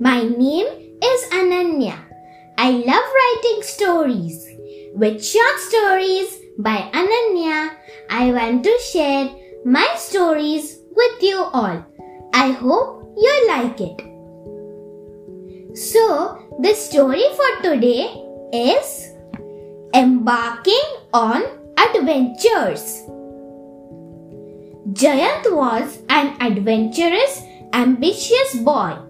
My name is Ananya. I love writing stories. With short stories by Ananya, I want to share my stories with you all. I hope you like it. So, the story for today is Embarking on Adventures. Jayant was an adventurous, ambitious boy.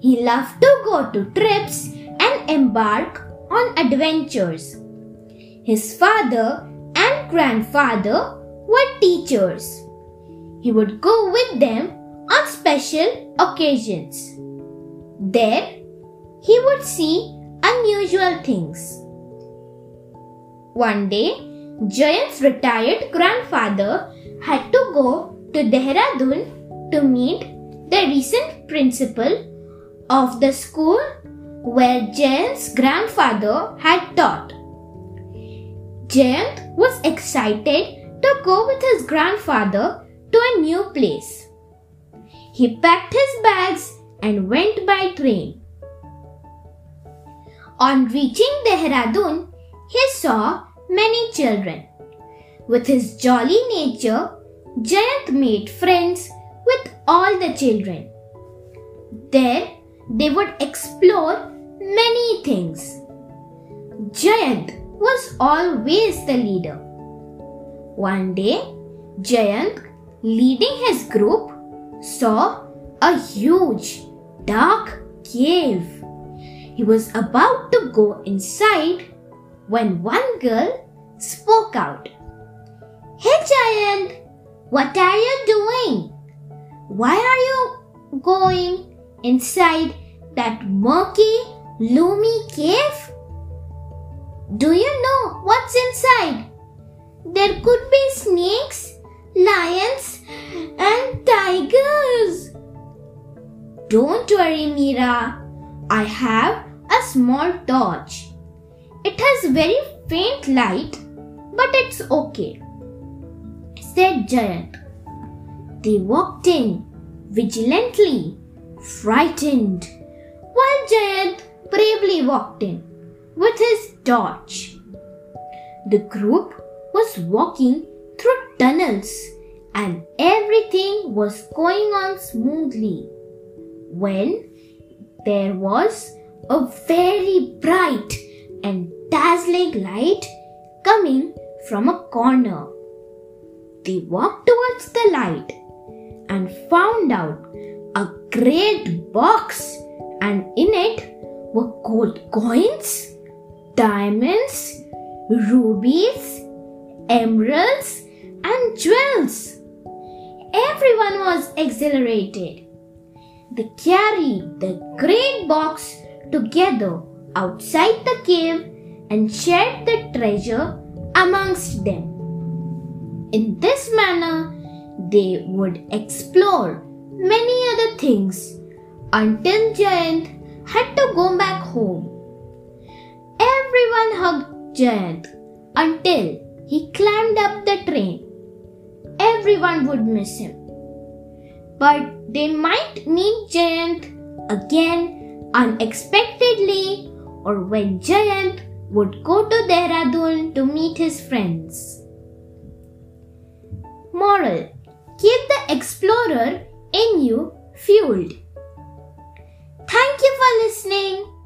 He loved to go to trips and embark on adventures. His father and grandfather were teachers. He would go with them on special occasions. There, he would see unusual things. One day, Jayant's retired grandfather had to go to Dehradun to meet the recent principal of the school where Jayant's grandfather had taught. Jayant was excited to go with his grandfather to a new place. He packed his bags and went by train. On reaching Dehradun, he saw many children. With his jolly nature, Jayant made friends with all the children. There, they would explore many things. Jayant was always the leader. One day, Jayant, leading his group, saw a huge, dark cave. He was about to go inside when one girl spoke out. Hey Jayant, what are you doing? Why are you going inside that murky, gloomy cave? Do you know what's inside? There could be snakes, lions, and tigers. Don't worry, Mira. I have a small torch. It has very faint light, but it's okay, said Jayant. They walked in vigilantly, frightened, while Jayant bravely walked in with his torch. The group was walking through tunnels and everything was going on smoothly when there was a very bright and dazzling light coming from a corner. They walked towards the light and found out great box, and in it were gold coins, diamonds, rubies, emeralds, and jewels. Everyone was exhilarated. They carried the great box together outside the cave and shared the treasure amongst them. In this manner, they would explore many other things until Jayant had to go back home. Everyone hugged Jayant until he climbed up the train. Everyone would miss him. But they might meet Jayant again unexpectedly or when Jayant would go to Dehradun to meet his friends. Moral Keep the explorer in you fueled. Thank you for listening.